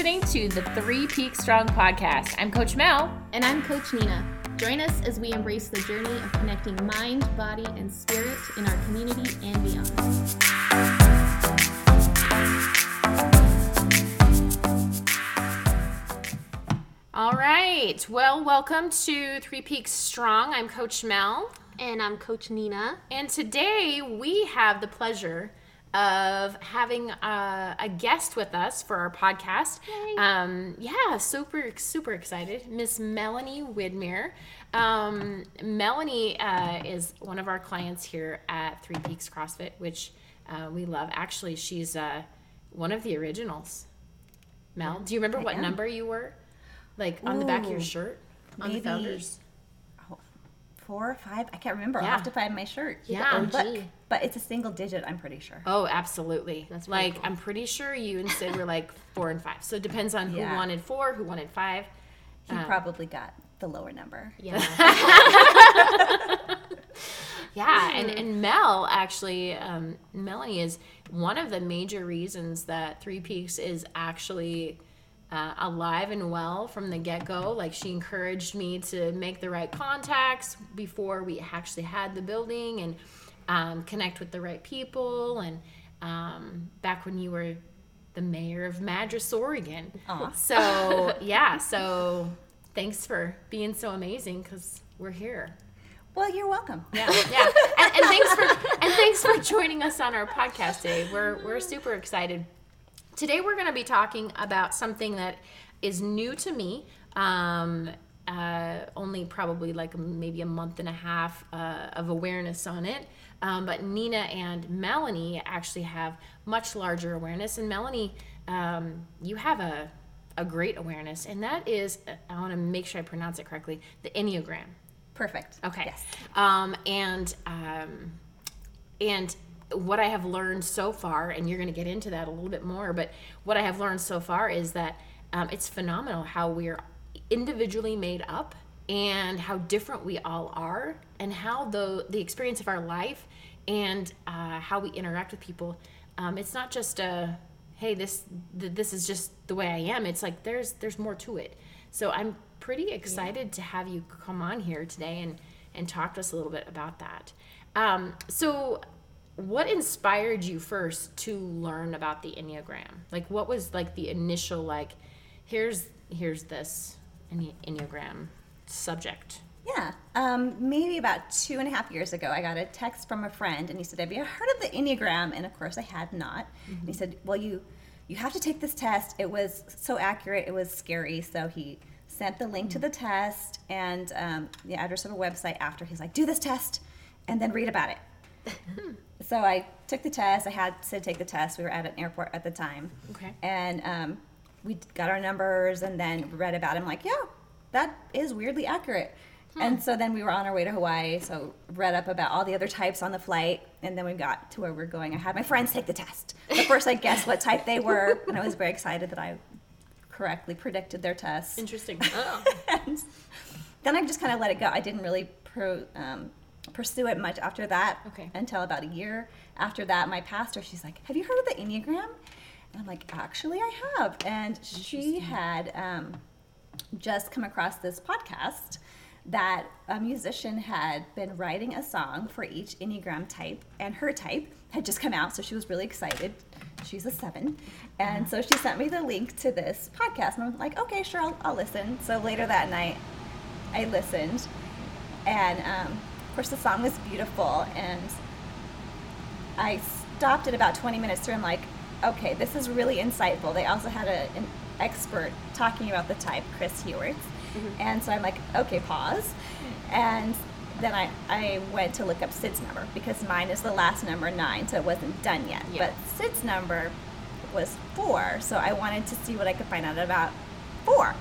listening to the Three Peaks Strong podcast. I'm Coach Mel. And I'm Coach Nina. Join us as we embrace the journey of connecting mind, body, and spirit in our community and beyond. All right. Well, welcome to Three Peaks Strong. I'm Coach Mel. And I'm Coach Nina. And today we have the pleasure of having a, a guest with us for our podcast. Um, yeah, super, super excited. Miss Melanie Widmer. Um, Melanie uh, is one of our clients here at Three Peaks CrossFit, which uh, we love. Actually, she's uh, one of the originals. Mel, do you remember I what am. number you were? Like on the back of your shirt? On the maybe- founders? Four or five? I can't remember. Yeah. I'll have to find my shirt. Yeah. OG. But, but it's a single digit, I'm pretty sure. Oh, absolutely. That's like cool. I'm pretty sure you and Sid were like four and five. So it depends on who Yeah. wanted four, who wanted five. He probably got the lower number. Yeah. Yeah, and, and Mel actually, um, Melanie is one of the major reasons that Three Peaks is actually uh, alive and well from the get go. Like she encouraged me to make the right contacts before we actually had the building and um, connect with the right people. And um, back when you were the mayor of Madras, Oregon. Aw. So yeah, so thanks for being so amazing because we're here. Well, you're welcome. Yeah, yeah. And, and thanks for and thanks for joining us on our podcast today. We're we're super excited. Today we're going to be talking about something that is new to me. Um, uh, only probably like maybe a month and a half uh, of awareness on it. Um, but Nina and Melanie actually have much larger awareness. And Melanie, um, you have a a great awareness, and that is I want to make sure I pronounce it correctly. The Enneagram. Perfect. Okay. Yes. Um, and um, and what I have learned so far, and you're going to get into that a little bit more, but what I have learned so far is that um, it's phenomenal how we're individually made up and how different we all are, and how the the experience of our life and uh, how we interact with people. Um, it's not just a hey this th- this is just the way I am. It's like there's there's more to it. So I'm pretty excited to have you come on here today and and talk to us a little bit about that. Um, so what inspired you first to learn about the enneagram like what was like the initial like here's here's this enneagram subject Yeah. Um, maybe about two and a half years ago, I got a text from a friend, and he said, "Have you heard of the Enneagram?" And of course, I had not. And he said, "Well, you you have to take this test. It was so accurate. It was scary." So he sent the link to the test and um, the address of a website. After he's like, "Do this test, and then read about it." so I took the test. I had to take the test. We were at an airport at the time. Okay. And um, we got our numbers and then read about it. I'm like, yeah, that is weirdly accurate. And so then we were on our way to Hawaii. So read up about all the other types on the flight. And then we got to where we're going. I had my friends take the test. But first I guessed what type they were. And I was very excited that I correctly predicted their test. interesting And then I just kind of let it go. I didn't really pro, um, pursue it much after that Okay. until about a year after that. My pastor, she's like, "Have you heard of the Enneagram?" And I'm like, "Actually, I have." And she had um, just come across this podcast that a musician had been writing a song for each Enneagram type, and her type had just come out, so she was really excited. She's a seven. And so she sent me the link to this podcast, and I'm like, okay, sure, I'll, I'll listen. So later that night, I listened, and um, of course, the song was beautiful, and I stopped at about 20 minutes through. I'm like, okay, this is really insightful. They also had a, an expert talking about the type, Chris Heuertz. Mm-hmm. And so I'm like, okay, pause. And then I, I went to look up Sid's number because mine is the last number nine, so it wasn't done yet. Yeah. But Sid's number was four, so I wanted to see what I could find out about four.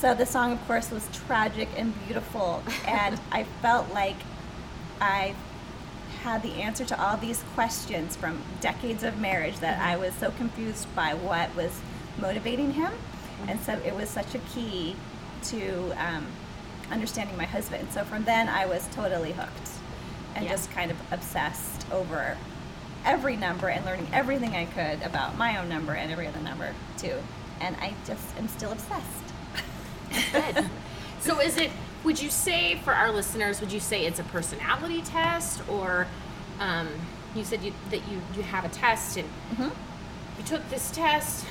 So the song, of course, was tragic and beautiful, and I felt like I had the answer to all these questions from decades of marriage that I was so confused by what was motivating him. And so it was such a key to um, understanding my husband. So from then, I was totally hooked and Yeah. just kind of obsessed over every number and learning everything I could about my own number and every other number too. and I just am still obsessed. Good. so is it? Would you say for our listeners? Would you say it's a personality test, or um, you said you, that you you have a test and you took this test?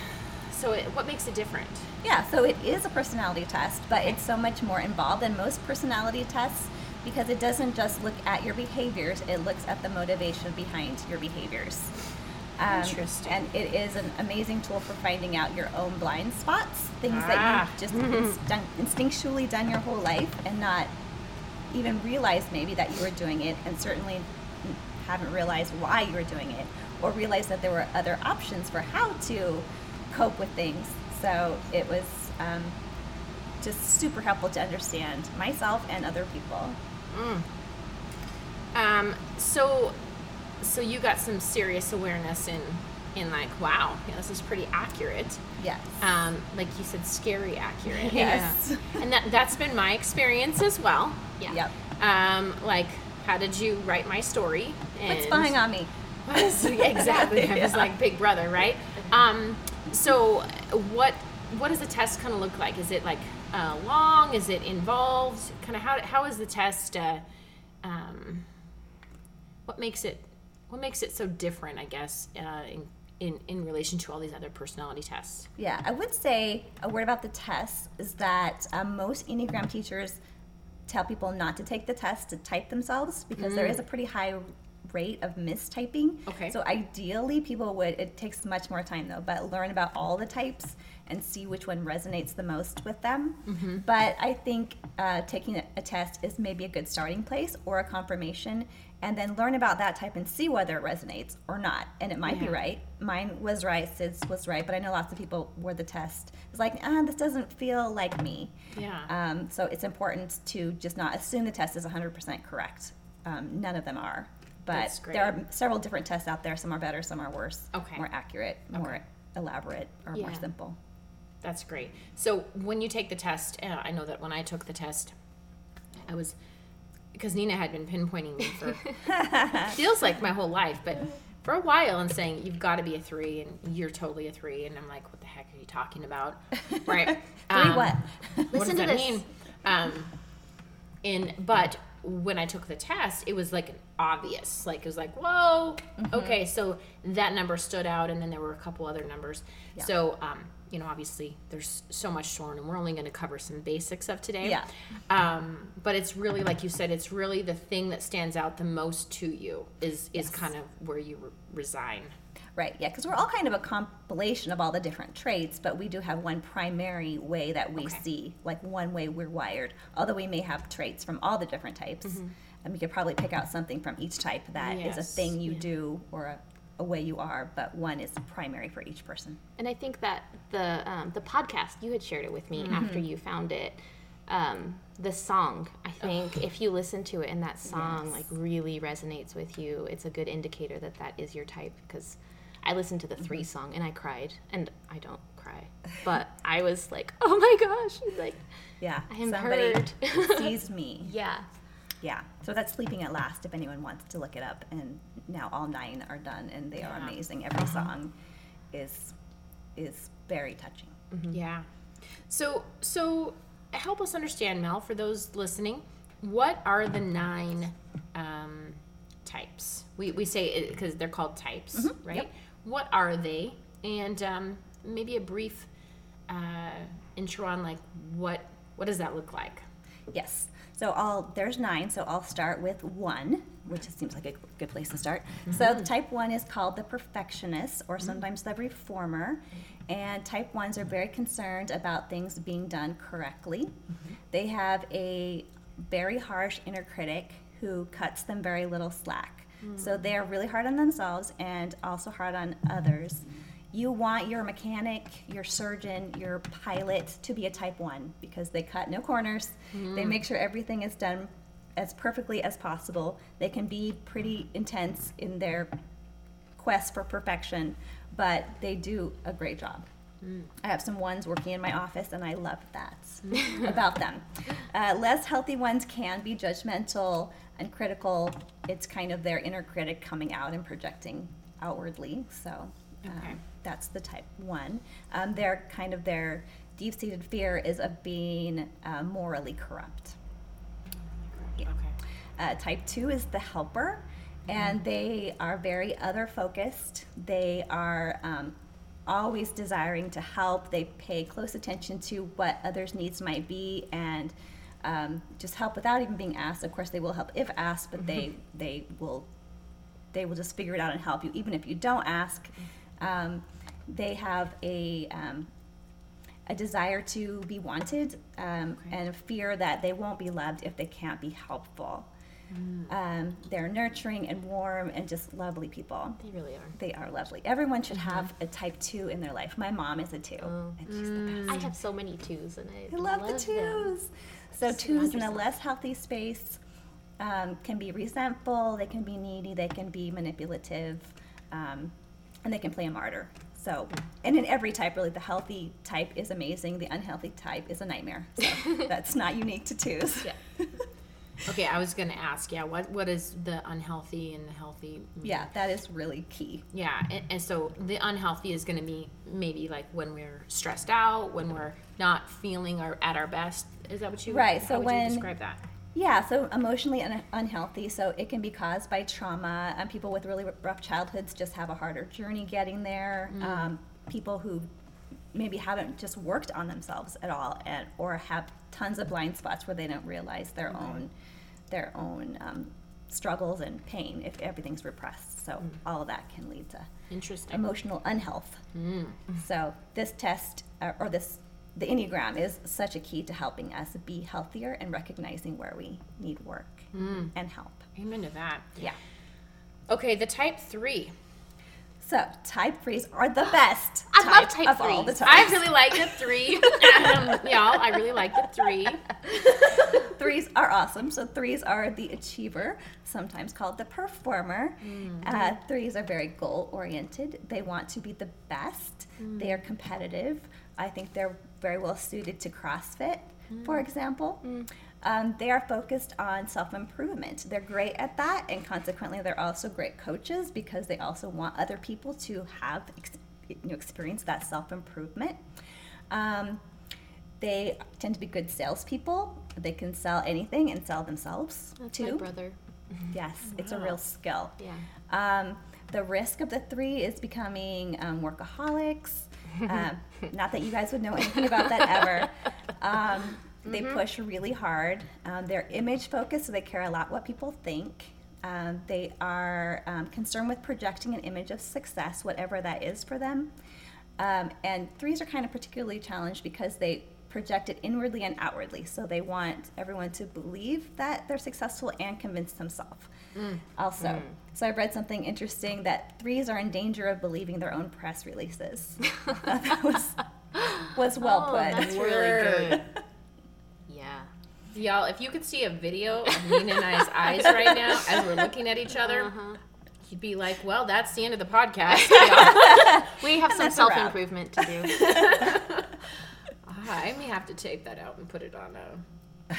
So it, what makes it different? Yeah, so it is a personality test, but it's so much more involved than most personality tests because it doesn't just look at your behaviors, it looks at the motivation behind your behaviors. Um, Interesting. And it is an amazing tool for finding out your own blind spots, things Ah. that you've just inst- done, instinctually done your whole life and not even realized maybe that you were doing it, and certainly haven't realized why you were doing it, or realized that there were other options for how to cope with things. So it was um, just super helpful to understand myself and other people. Um, so so you got some serious awareness in in like wow, yeah, this is pretty accurate. Yes. Um, like you said, scary accurate. Yes. Yeah. And that that's been my experience as well. Yeah. Yep. Um, like, how did you write my story? What's And- spying on me? was exactly. I was like Big Brother, right? Um, so what what does the test kind of look like? Is it like uh, long? Is it involved? Kind of how how is the test? Uh, um, what makes it what makes it so different? I guess uh, in, in in relation to all these other personality tests. Yeah, I would say a word about the test is that um, most Enneagram teachers tell people not to take the test to type themselves because there is a pretty high rate of mistyping. Okay. So ideally, people would, it takes much more time though, but learn about all the types and see which one resonates the most with them. But I think uh, taking a test is maybe a good starting place or a confirmation. And then learn about that type and see whether it resonates or not. And it might be right. Mine was right, Sid's was right, but I know lots of people where the test is like, ah, this doesn't feel like me. Yeah. Um, so it's important to just not assume the test is 100% correct. Um, none of them are. But there are several different tests out there. Some are better, some are worse. Okay. More accurate, more elaborate, or more simple. That's great. So when you take the test, uh, I know that when I took the test, I was because Nina had been pinpointing me for feels like my whole life, but for a while and saying you've got to be a three and you're totally a three, and I'm like, what the heck are you talking about? Right? Three Um, what? what Listen does to this. mean? Um, in but when I took the test, it was like obvious. Like it was like, whoa, Mm-hmm. okay. So that number stood out, and then there were a couple other numbers. Yeah. So um, you know, obviously, there's so much shown, and we're only going to cover some basics of today. Yeah. Um, but it's really like you said, it's really the thing that stands out the most to you is is Yes. kind of where you re- resign. Right, yeah, because we're all kind of a compilation of all the different traits, but we do have one primary way that we Okay. see, like one way we're wired. Although we may have traits from all the different types, Mm-hmm. and we could probably pick out something from each type that is a thing you yeah. do or a way you are, but one is primary for each person. And I think that the um, the podcast you had shared it with me after you found it. Um, the song, I think, if you listen to it and that song Yes. like really resonates with you, it's a good indicator that that is your type. Because I listened to the three song and I cried, and I don't cry, but I was like, oh my gosh, like Yeah, I am somebody heard. sees me. yeah, Yeah, so that's Sleeping at Last if anyone wants to look it up. And now all nine are done, and they are amazing. Every song is is very touching. Yeah. So so help us understand, Mel, for those listening, what are the nine um, types? We we say because they're called types, right? yep. What are they? And um, maybe a brief uh, intro on like what what does that look like? Yes. So I'll there's nine. So I'll start with one, which seems like a good place to start. So mm-hmm. type one is called the perfectionist, or mm-hmm. sometimes the reformer. And type ones are very concerned about things being done correctly. Mm-hmm. They have a very harsh inner critic who cuts them very little slack. So mm. they are really hard on themselves and also hard on others. You want your mechanic, your surgeon, your pilot to be a type 1 because they cut no corners. They make sure everything is done as perfectly as possible. They can be pretty intense in their quest for perfection, but they do a great job. I have some ones working in my office, and I love that about them. Uh, less healthy ones can be judgmental and critical. It's kind of their inner critic coming out and projecting outwardly. So Okay. Um, that's the type one. Um, their kind of their deep-seated fear is of being uh, morally corrupt. Okay. Uh, type two is the helper, and they are very other focused. They are um, always desiring to help. They pay close attention to what others' needs might be and um, just help without even being asked. Of course, they will help if asked, but they they will they will just figure it out and help you even if you don't ask. Um, they have a um, a desire to be wanted um, Okay. and a fear that they won't be loved if they can't be helpful. Um, they're nurturing and warm and just lovely people. They really are. They are lovely. Everyone should have a type two in their life. My mom is a two, Oh. and she's the best. I have so many twos, and I, I love, the them. twos. So Surround twos in a less healthy space um, can be resentful. They can be needy. They can be manipulative, um, and they can play a martyr. So, and in every type, really, the healthy type is amazing. The unhealthy type is a nightmare. So that's not unique to twos. Yeah. Okay, I was gonna ask, yeah, what what is the unhealthy and the healthy? mean? Yeah, that is really key. Yeah, and, and so the unhealthy is gonna be maybe like when we're stressed out, when we're not feeling our at our best. Is that what you? Right, so would when- you describe that? Yeah, so emotionally un- unhealthy. So it can be caused by trauma. Um, people with really rough childhoods just have a harder journey getting there. Um, people who maybe haven't just worked on themselves at all, and or have tons of blind spots where they don't realize their own their own um, struggles and pain if everything's repressed. So all of that can lead to Interesting. emotional unhealth. So this test uh, or this the Enneagram is such a key to helping us be healthier and recognizing where we need work and help. Amen to that. Yeah. Okay, the type three. So type threes are the best. I love type of all the types. I really like the three. um, y'all, I really like the three. threes are awesome. So threes are the achiever, sometimes called the performer. Uh, threes are very goal oriented. They want to be the best. They are competitive. I think they're very well suited to CrossFit, for example. Um, they are focused on self improvement. They're great at that, and consequently, they're also great coaches because they also want other people to have ex- you know, experience that self improvement. Um, they tend to be good salespeople. They can sell anything and sell themselves That's too. my brother. Yes, it's a real skill. Yeah. Um, the risk of the three is becoming um, workaholics. Um, not that you guys would know anything about that ever. Um, they push really hard. Um, they're image focused, so they care a lot what people think. Um, they are um, concerned with projecting an image of success, whatever that is for them. Um, and threes are kind of particularly challenged because they project it inwardly and outwardly. So they want everyone to believe that they're successful and convince themselves also. So I read something interesting that threes are in danger of believing their own press releases. that was, was well Oh, put. that's really good. Yeah. Y'all, if you could see a video of Nina and I's eyes right now as we're looking at each other, Uh-huh. you'd be like, well, that's the end of the podcast. We have some that's a wrap. self improvement to do. Ah, I may have to tape that out and put it on a,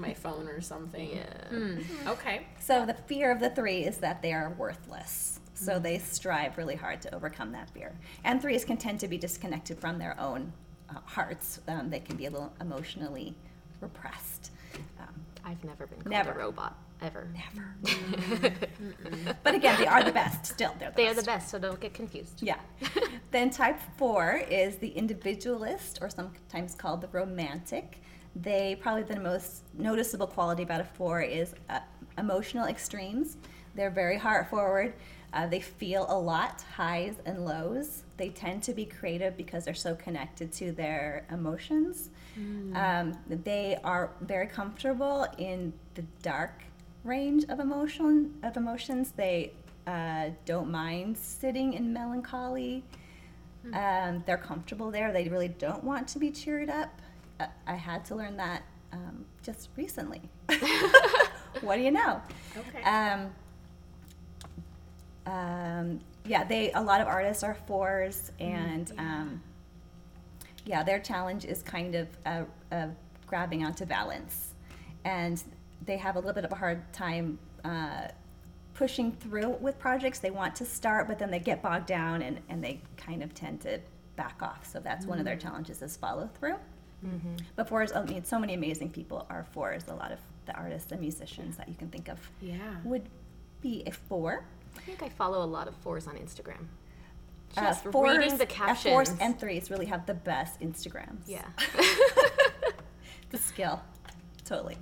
my phone or something. Yeah. Hmm, Okay. So the fear of the three is that they are worthless. So they strive really hard to overcome that fear. And threes can tend to be disconnected from their own uh, hearts. Um, they can be a little emotionally repressed. Um, I've never been called Never. a robot ever. never. but again, they are the best. Still, they're the They are the best, so don't get confused. Yeah. then type four is the individualist, or sometimes called the romantic. They probably the most noticeable quality about a four is uh, emotional extremes. They're very heart forward. Uh, they feel a lot, highs and lows. They tend to be creative because they're so connected to their emotions. Um, they are very comfortable in the dark range of emotion of emotions. They uh, don't mind sitting in melancholy. Um, they're comfortable there. They really don't want to be cheered up. I had to learn that um, just recently. what do you know? Okay. Um, um, yeah, they a lot of artists are fours, and um, yeah, their challenge is kind of uh, uh, grabbing onto balance, and they have a little bit of a hard time uh, pushing through with projects. They want to start, but then they get bogged down and, and they kind of tend to back off. So that's one of their challenges is follow through. But fours, I mean, so many amazing people are fours. A lot of the artists and musicians that you can think of Yeah. would be a four. I think I follow a lot of fours on Instagram. Uh, Just fours, reading the uh, captions. fours and threes really have the best Instagrams. yeah. the skill. Totally.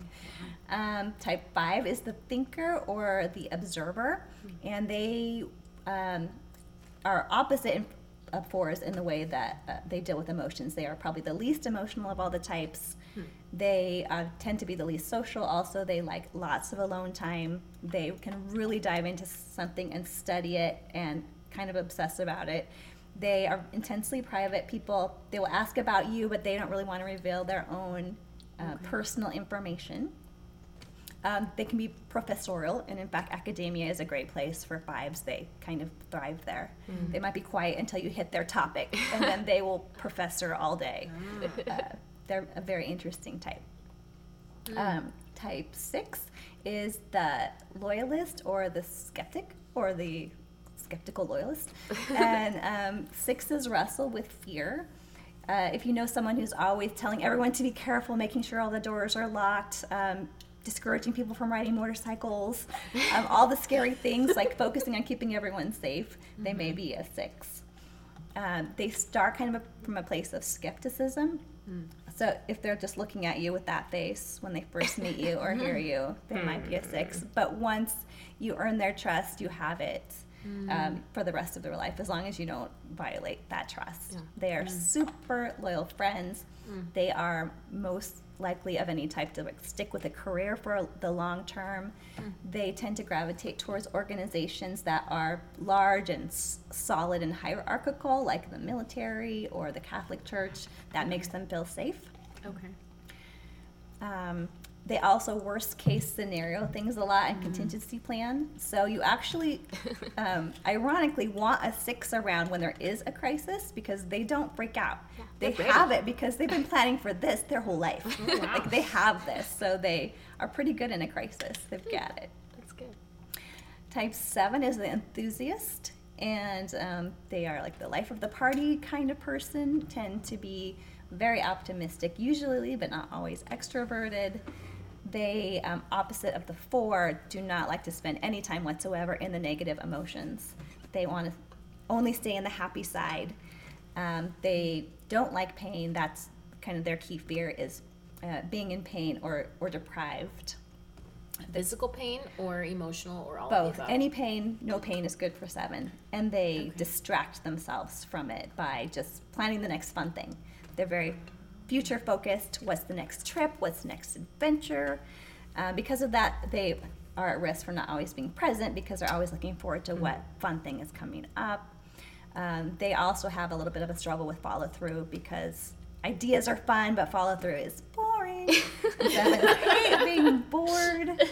Um, type five is the thinker or the observer, and they um, are opposite in, of fours in the way that uh, they deal with emotions. They are probably the least emotional of all the types. They uh, tend to be the least social. Also, they like lots of alone time. They can really dive into something and study it and kind of obsess about it. They are intensely private people. They will ask about you, but they don't really want to reveal their own uh, personal information. Um, they can be professorial, and in fact, academia is a great place for fives. They kind of thrive there. They might be quiet until you hit their topic, and then they will professor all day. Uh, they're a very interesting type. Um, type six is the loyalist or the skeptic or the skeptical loyalist. and um, sixes wrestle with fear. Uh, if you know someone who's always telling everyone to be careful, making sure all the doors are locked, um, discouraging people from riding motorcycles, um, all the scary things like focusing on keeping everyone safe, they may be a six. Um, they start kind of a, from a place of skepticism. So if they're just looking at you with that face when they first meet you or hear you, they might be a six. But once you earn their trust, you have it um, for the rest of their life, as long as you don't violate that trust. Yeah. They are super loyal friends. They are most likely of any type to like, stick with a career for the long term. They tend to gravitate towards organizations that are large and s- solid and hierarchical, like the military or the Catholic Church. That makes them feel safe. Okay. Um, they also worst case scenario things a lot and contingency plan. So you actually, um, ironically, want a six around when there is a crisis because they don't freak out. Yeah, they they're ready. have it because they've been planning for this their whole life. wow. like they have this, so they are pretty good in a crisis. They've got it. That's good. Type seven is the enthusiast, and um, they are like the life of the party kind of person, tend to be very optimistic, usually, but not always extroverted. They, um, opposite of the four, do not like to spend any time whatsoever in the negative emotions. They want to only stay in the happy side. Um, they don't like pain. That's kind of their key fear is uh, being in pain or, or deprived. Physical pain or emotional or all Both. Any pain, no pain is good for seven. And they Okay. distract themselves from it by just planning the next fun thing. They're very future focused. What's the next trip? What's the next adventure? Uh, because of that, they are at risk for not always being present because they're always looking forward to what fun thing is coming up. Um, they also have a little bit of a struggle with follow through because ideas are fun, but follow through is boring. Sevens hate being bored.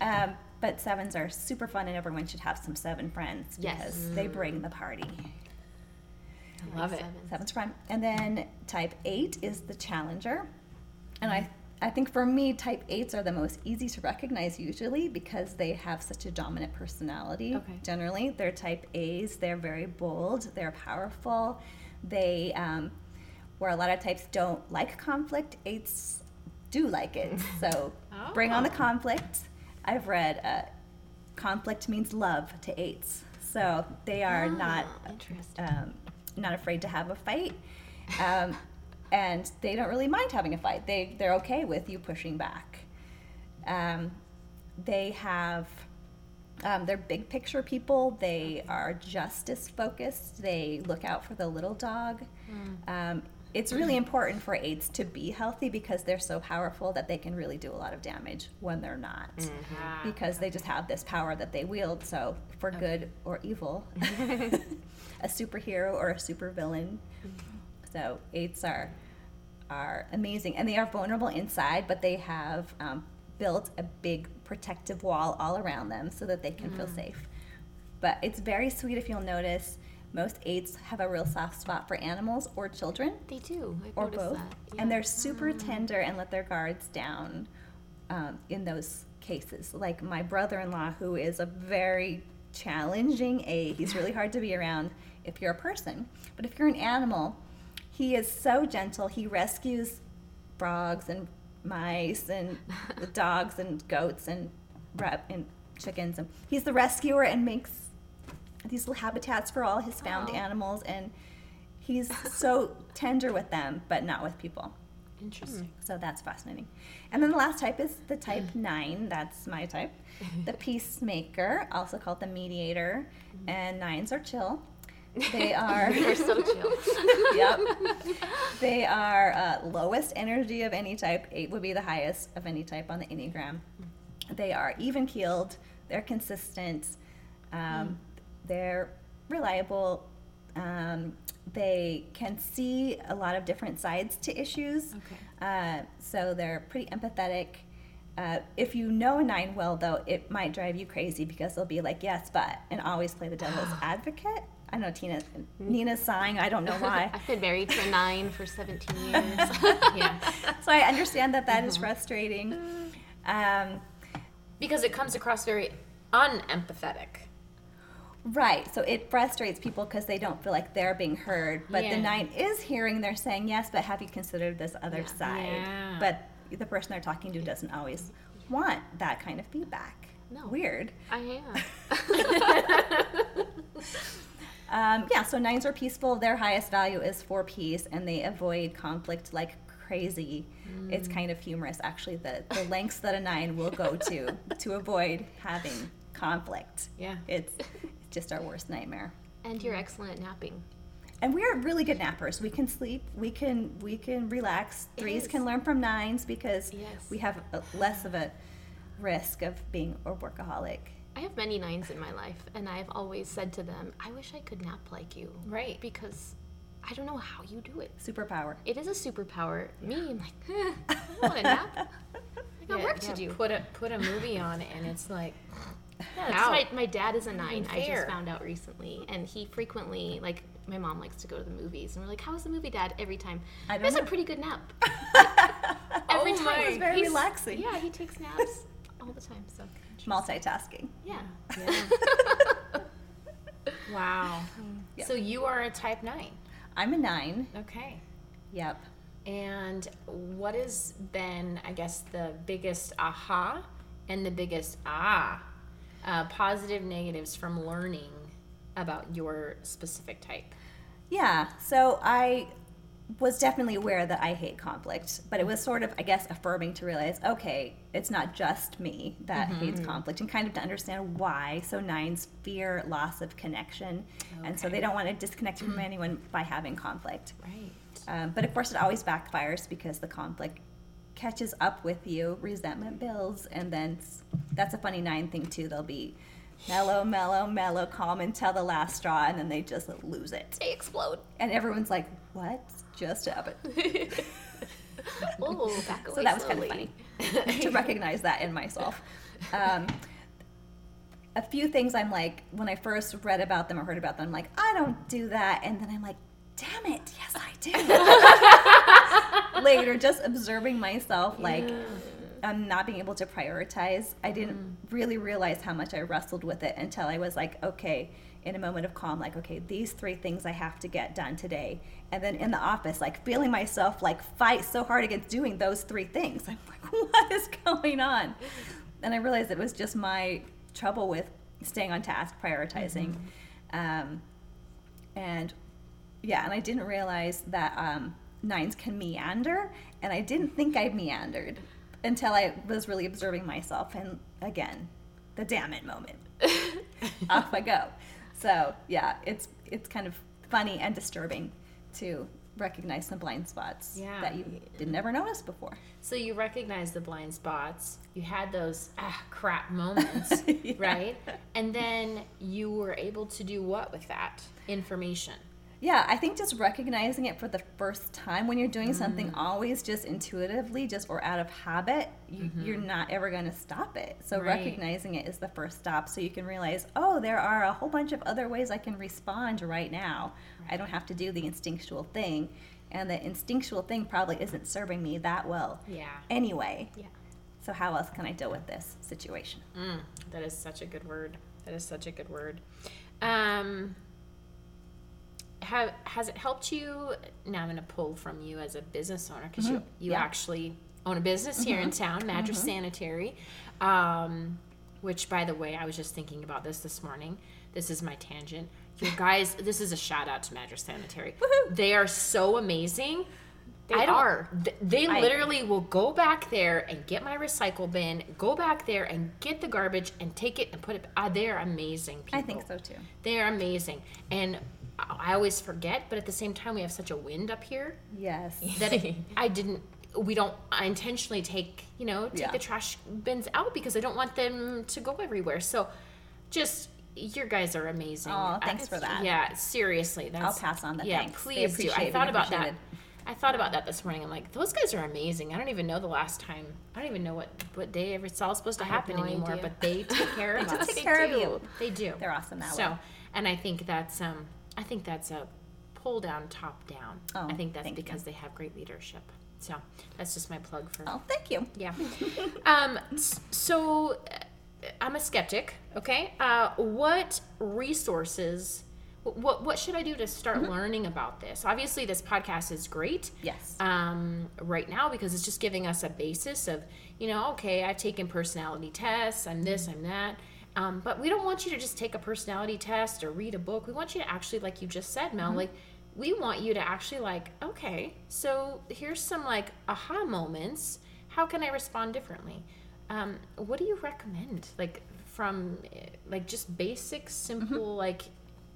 Um, but sevens are super fun, and everyone should have some seven friends Yes. because they bring the party. I love it. Sevens. Sevens fun. And then type eight is the challenger, and I. I think for me, type eights are the most easy to recognize usually because they have such a dominant personality. Okay. Generally, they're type A's. They're very bold. They're powerful. They, um, where a lot of types don't like conflict, eights do like it. So bring on the Oh. conflict. I've read uh, conflict means love to eights. So they are not Ah, interesting. um, not afraid to have a fight, um, and they don't really mind having a fight. They they're okay with you pushing back. Um, they have um, they're big picture people. They are justice focused. They look out for the little dog. Um, it's really important for AIDS to be healthy because they're so powerful that they can really do a lot of damage when they're not Ah, because they just have this power that they wield. So for good or evil, a superhero or a supervillain. So eights are are amazing, and they are vulnerable inside, but they have um, built a big protective wall all around them so that they can feel safe. But it's very sweet if you'll notice. Most eights have a real soft spot for animals or children They do. I've or both, that. and they're super tender and let their guards down um, in those cases. Like my brother in law, who is a very challenging A, he's really hard to be around if you're a person. But if you're an animal, he is so gentle. He rescues frogs and mice and dogs and goats and and chickens and he's the rescuer and makes these little habitats for all his found Oh. animals and he's so tender with them but not with people Interesting. so that's fascinating and then the last type is the type 9 that's my type the peacemaker also called the mediator and nines are chill they are You're so chill. yep. They are uh, lowest energy of any type. Eight would be the highest of any type on the Enneagram. They are even keeled. They're consistent. Um, They're reliable. Um, they can see a lot of different sides to issues. Okay. Uh, so they're pretty empathetic. Uh, if you know a nine well, though, it might drive you crazy because they'll be like, yes, but, and always play the devil's advocate. I know Tina, Nina's sighing. I don't know why. I've been married to a nine for 17 years. Yeah. so I understand that that is frustrating. Um, Because it comes across very unempathetic. Right. So it frustrates people because they don't feel like they're being heard. But Yeah. the nine is hearing. They're saying yes, but have you considered this other Yeah. side? Yeah. But the person they're talking to doesn't always want that kind of feedback. No. Weird. I am. Um, yeah. So nines are peaceful. Their highest value is for peace, and they avoid conflict like crazy. It's kind of humorous, actually, the, the lengths that a nine will go to to avoid having conflict. Yeah. It's just our worst nightmare. And you're excellent at napping. And we are really good nappers. We can sleep. We can we can relax. Threes can learn from nines because Yes. we have a, less of a risk of being a workaholic. I have many nines in my life, and I've always said to them, I wish I could nap like you. Right. Because I don't know how you do it. Superpower. It is a superpower. Me, I'm like, eh, I want to nap. I got Yeah, work to yeah, do. Put a put a movie on it, and it's like, Yeah, How? my, my dad is a nine. I just found out recently, and he frequently like my mom likes to go to the movies, and we're like, "How was the movie, Dad?" Every time, I don't a pretty good nap. Oh Every my. time, It's very He's- relaxing. Yeah, he takes naps all the time. So Multitasking. yeah, yeah. wow. Yeah. So you are a type nine. I'm a nine. Okay. Yep. And what has been, I guess, the biggest aha and the biggest ah, uh, positive negatives from learning about your specific type? Yeah. So I was definitely aware that I hate conflict, but it was sort of, I guess, affirming to realize, okay, it's not just me that hates conflict, and kind of to understand why. So nines fear loss of connection, and so they don't want to disconnect from anyone by having conflict. Right. Um, but of course, it always backfires because the conflict catches up with you, resentment builds, and then that's a funny nine thing too. They'll be mellow, mellow, mellow, calm until the last straw, and then they just lose it. they explode. And everyone's like, what just happened? Oh, back away So that was slowly. kind of funny to recognize that in myself. Um, a few things I'm like, when I first read about them or heard about them, I'm like, I don't do that. And then I'm like, damn it, yes, I do. Later, just observing myself, like, I'm not being able to prioritize. I didn't really realize how much I wrestled with it until I was like, okay, in a moment of calm, like, okay, these three things I have to get done today. And then in the office, like feeling myself like fight so hard against doing those three things. I'm like, what is going on? And I realized it was just my trouble with staying on task, prioritizing. Um, and yeah, and I didn't realize that um, nines can meander, and I didn't think I meandered until I was really observing myself. And again, the damn it moment. Off I go. So yeah, it's it's kind of funny and disturbing to recognize some blind spots Yeah. that you didn't never notice before. So you recognize the blind spots. You had those ah crap moments, Yeah. right? And then you were able to do what with that information? Yeah, I think just recognizing it for the first time when you're doing something Mm. always just intuitively, just or out of habit, you, you're not ever going to stop it. So Mm-hmm. Right. recognizing it is the first stop, so you can realize, oh, there are a whole bunch of other ways I can respond right now. I don't have to do the instinctual thing, and the instinctual thing probably isn't serving me that well Yeah. anyway. Yeah. So how else can I deal with this situation? Mm, that is such a good word. That is such a good word. Um, have has it helped you? Now I'm going to pull from you as a business owner because you you Yeah. actually own a business here in town, Madras Sanitary. Um, which, by the way, I was just thinking about this this morning. This is my tangent. You guys, this is a shout out to Madras Sanitary. They are so amazing. They I are. th- They I literally will go back there and get my recycle bin, go back there and get the garbage and take it and put it. Uh, they are amazing people. I think so too. They are amazing, and I always forget. But at the same time, we have such a wind up here Yes. that it, I didn't. We don't I intentionally take you know take Yeah. the trash bins out because I don't want them to go everywhere. So, just your guys are amazing. Aw, thanks I- for that. Yeah, seriously. That's, I'll pass on the yeah, thanks. Please do. I thought about that. I thought about that this morning. I'm like, those guys are amazing. I don't even know the last time. I don't even know what what day it's all supposed to I happen no anymore. idea. But they take care of us. take They care of you. They do. They're awesome that so, way. and I think that's um, I think that's a pull down, top down. Oh, I think that's thank you. because they have great leadership. So that's just my plug for. Oh, thank you. Yeah. um. So, uh, I'm a skeptic. Okay. Uh, what resources? What what should I do to start Mm-hmm. learning about this? Obviously, this podcast is great Yes. um, right now because it's just giving us a basis of, you know, okay, I've taken personality tests, I'm this, I'm that. Um, but we don't want you to just take a personality test or read a book. We want you to actually, like you just said, Mel, like, we want you to actually, like, okay, so here's some, like, aha moments. How can I respond differently? Um, what do you recommend? Like, from, eh, like, just basic, simple, like,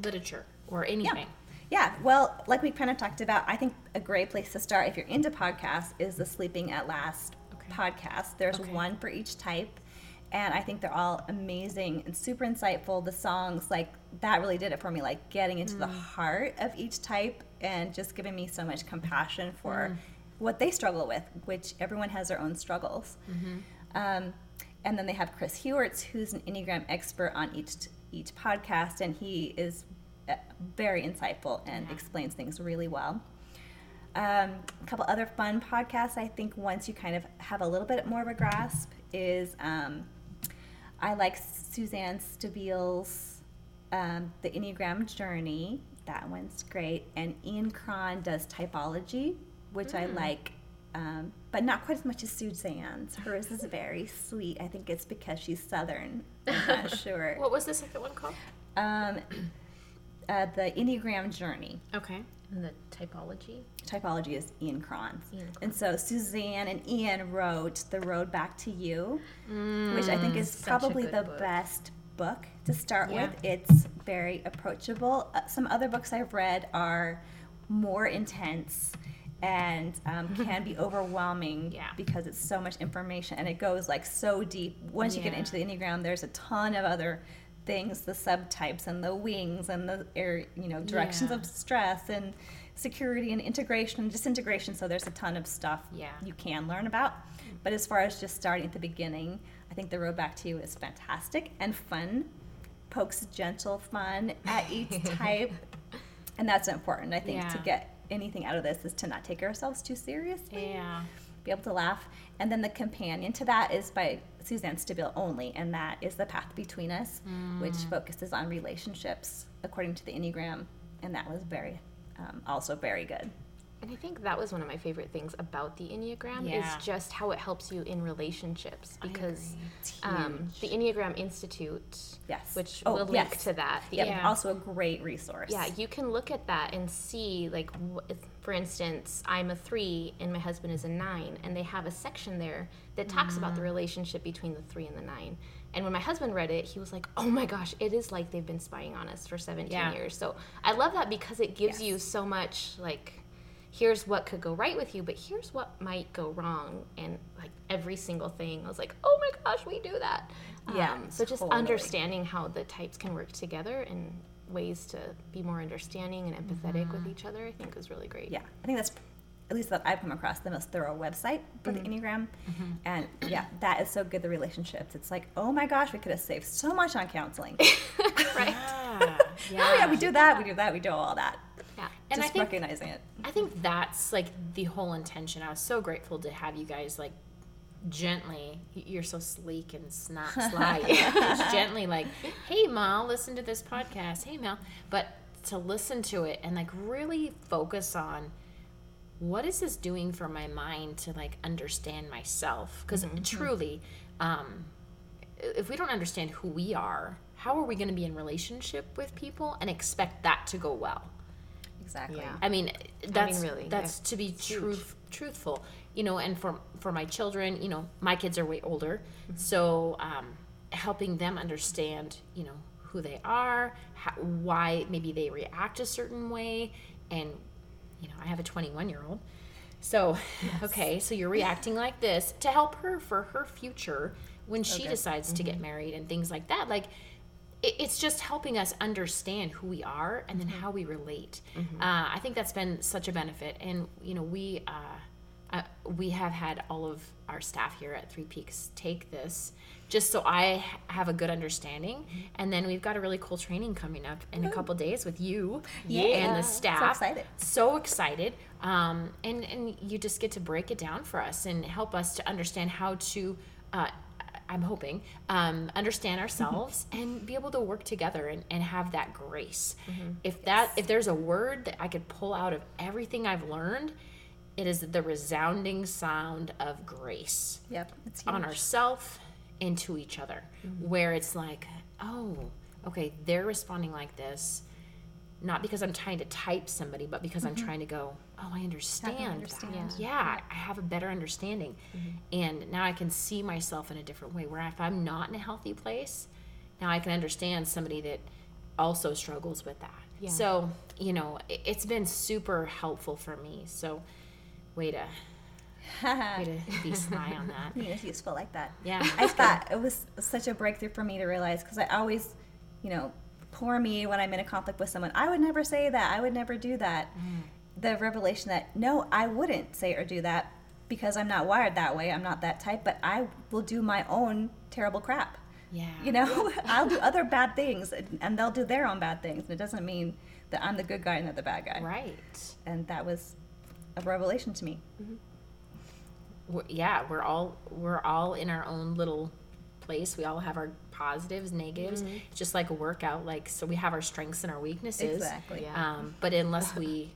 literature or anything? Yeah, well, like we kind of talked about, I think a great place to start if you're into podcasts is the Sleeping at Last Okay. podcast. There's Okay. one for each type, and I think they're all amazing and super insightful. The songs, like, that really did it for me, like getting into the heart of each type and just giving me so much compassion for what they struggle with, which everyone has their own struggles. Um, and then they have Chris Heuertz, who's an Enneagram expert on each each podcast, and he is uh, very insightful and explains things really well. Um, a couple other fun podcasts, I think, once you kind of have a little bit more of a grasp, is um, I like Suzanne Stabile's um, The Enneagram Journey. That one's great. And Ian Cron does Typology, which I like, um, but not quite as much as Suzanne's. Hers is very sweet. I think it's because she's Southern. I'm not sure. What was the second one called? Um, uh, the Enneagram Journey. Okay. And the typology. Typology is Ian Cron's. Ian Cron. And so Suzanne and Ian wrote The Road Back to You, which I think is probably the book. best book to start Yeah. with. It's very approachable. Uh, some other books I've read are more intense and um, can be overwhelming Yeah. because it's so much information and it goes like so deep. Once you get into the Enneagram, there's a ton of other things, the subtypes and the wings and the air, you know, directions Yeah. of stress and security and integration and disintegration. So there's a ton of stuff Yeah. you can learn about. But as far as just starting at the beginning, I think the road back to you is fantastic and fun. Pokes gentle fun at each type. and that's important, I think, to get anything out of this is to not take ourselves too seriously Yeah. Be able to laugh. And then the companion to that is by Suzanne Stabile only, and that is The Path Between Us, which focuses on relationships according to the Enneagram. And that was very, um, also very good. And I think that was one of my favorite things about the Enneagram Yeah. is just how it helps you in relationships because um, the Enneagram Institute, Yes. which Oh, we'll yes. link to that. Yep, Yeah. also a great resource. Yeah, you can look at that and see, like, for instance, I'm a three and my husband is a nine, and they have a section there that talks about the Mm. relationship between the three and the nine. And when my husband read it, he was like, "Oh my gosh, it is like they've been spying on us for 17 Yeah. years." So I love that because it gives Yes. you so much like. Here's what could go right with you, but here's what might go wrong, and like every single thing, I was like, "Oh my gosh, we do that." Yeah, Um, so just totally. understanding how the types can work together and ways to be more understanding and empathetic with mm-hmm. each other, I think is really great. Yeah, I think that's at least that I've come across the most thorough website for the mm-hmm. Enneagram. Mm-hmm. And yeah, that is so good. The relationships. It's like, oh my gosh, we could have saved so much on counseling. right. Yeah. oh yeah, we do that, we do that, we do all that. And I Just think recognizing it. I think that's like the whole intention. I was so grateful to have you guys like gently you're so sleek and snot sly. Just gently like hey mel listen to this podcast. Hey mel. But to listen to it and like really focus on what is this doing for my mind to like understand myself? Because truly um if we don't understand who we are how are we going to be in relationship with people and expect that to go well Exactly. Yeah. I mean, that's really, that's to be truth, truthful, you know. And for for my children, you know, my kids are way older, so um, helping them understand, you know, who they are, how, why maybe they react a certain way, and you know, I have a 21 year old, so okay, so you're reacting like this to help her for her future when she good. decides to get married and things like that, like it, it's just helping us understand who we are and then how we relate. Uh, I think that's been such a benefit, and you know, we uh, uh, we have had all of our staff here at Three Peaks take this just so I have a good understanding, and then we've got a really cool training coming up in a couple days with you Yeah. and the staff. So excited. So excited, um, and and you just get to break it down for us and help us to understand how to. I'm hoping um, understand ourselves and be able to work together and, and have that grace. If that if there's a word that I could pull out of everything I've learned, it is the resounding sound of grace Yep. It's on ourself and to each other, where it's like, oh, okay, they're responding like this, not because I'm trying to type somebody, but because I'm mm-hmm. trying to go, oh, I understand. understand. Yeah, I have a better understanding. Mm-hmm. And now I can see myself in a different way, where if I'm not in a healthy place, now I can understand somebody that also struggles with that. Yeah. So, you know, it, it's been super helpful for me. So, way to, way to be sly on that. As useful like that. Yeah. I thought it was such a breakthrough for me to realize because I always, you know, poor me when I'm in a conflict with someone. I would never say that. I would never do that. Mm. The revelation that no, I wouldn't say or do that because I'm not wired that way. I'm not that type. But I will do my own terrible crap. Yeah. You know, I'll do other bad things, and- they'll do their own bad things. And it doesn't mean that I'm the good guy and they're the bad guy. Right. And that was a revelation to me. Mm-hmm. We're, yeah, we're all we're all in our own little place. We all have our positives, negatives. It's just like a workout. Like so, we have our strengths and our weaknesses. Exactly. Yeah. Um, but unless we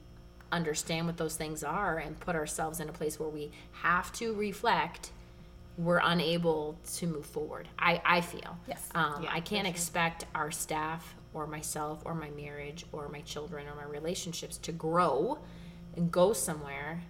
understand what those things are and put ourselves in a place where we have to reflect, we're unable to move forward. I I feel. Yes. Um, Yeah, I can't sure. expect our staff or myself or my marriage or my children or my relationships to grow and go somewhere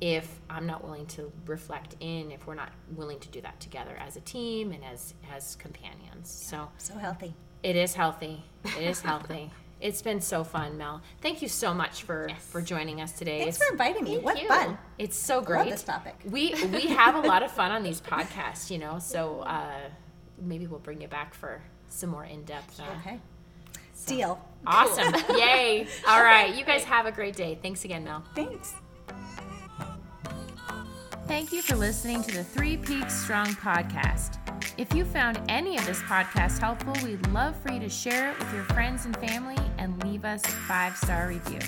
if I'm not willing to reflect in, if we're not willing to do that together as a team and as as companions. So So healthy. it is healthy. It is healthy. It's been so fun, Mel. Thank you so much for Yes. for joining us today. Thanks it's, for inviting me. What you. fun. it's so great. this topic. We we have a lot of fun on these podcasts, you know. So uh, maybe we'll bring you back for some more in depth. Uh, Okay. Deal. Awesome! Yay! All right, you guys have a great day. Thanks again, Mel. Thanks. Thank you for listening to the Three Peaks Strong podcast. If you found any of this podcast helpful, we'd love for you to share it with your friends and family and leave us a five star review.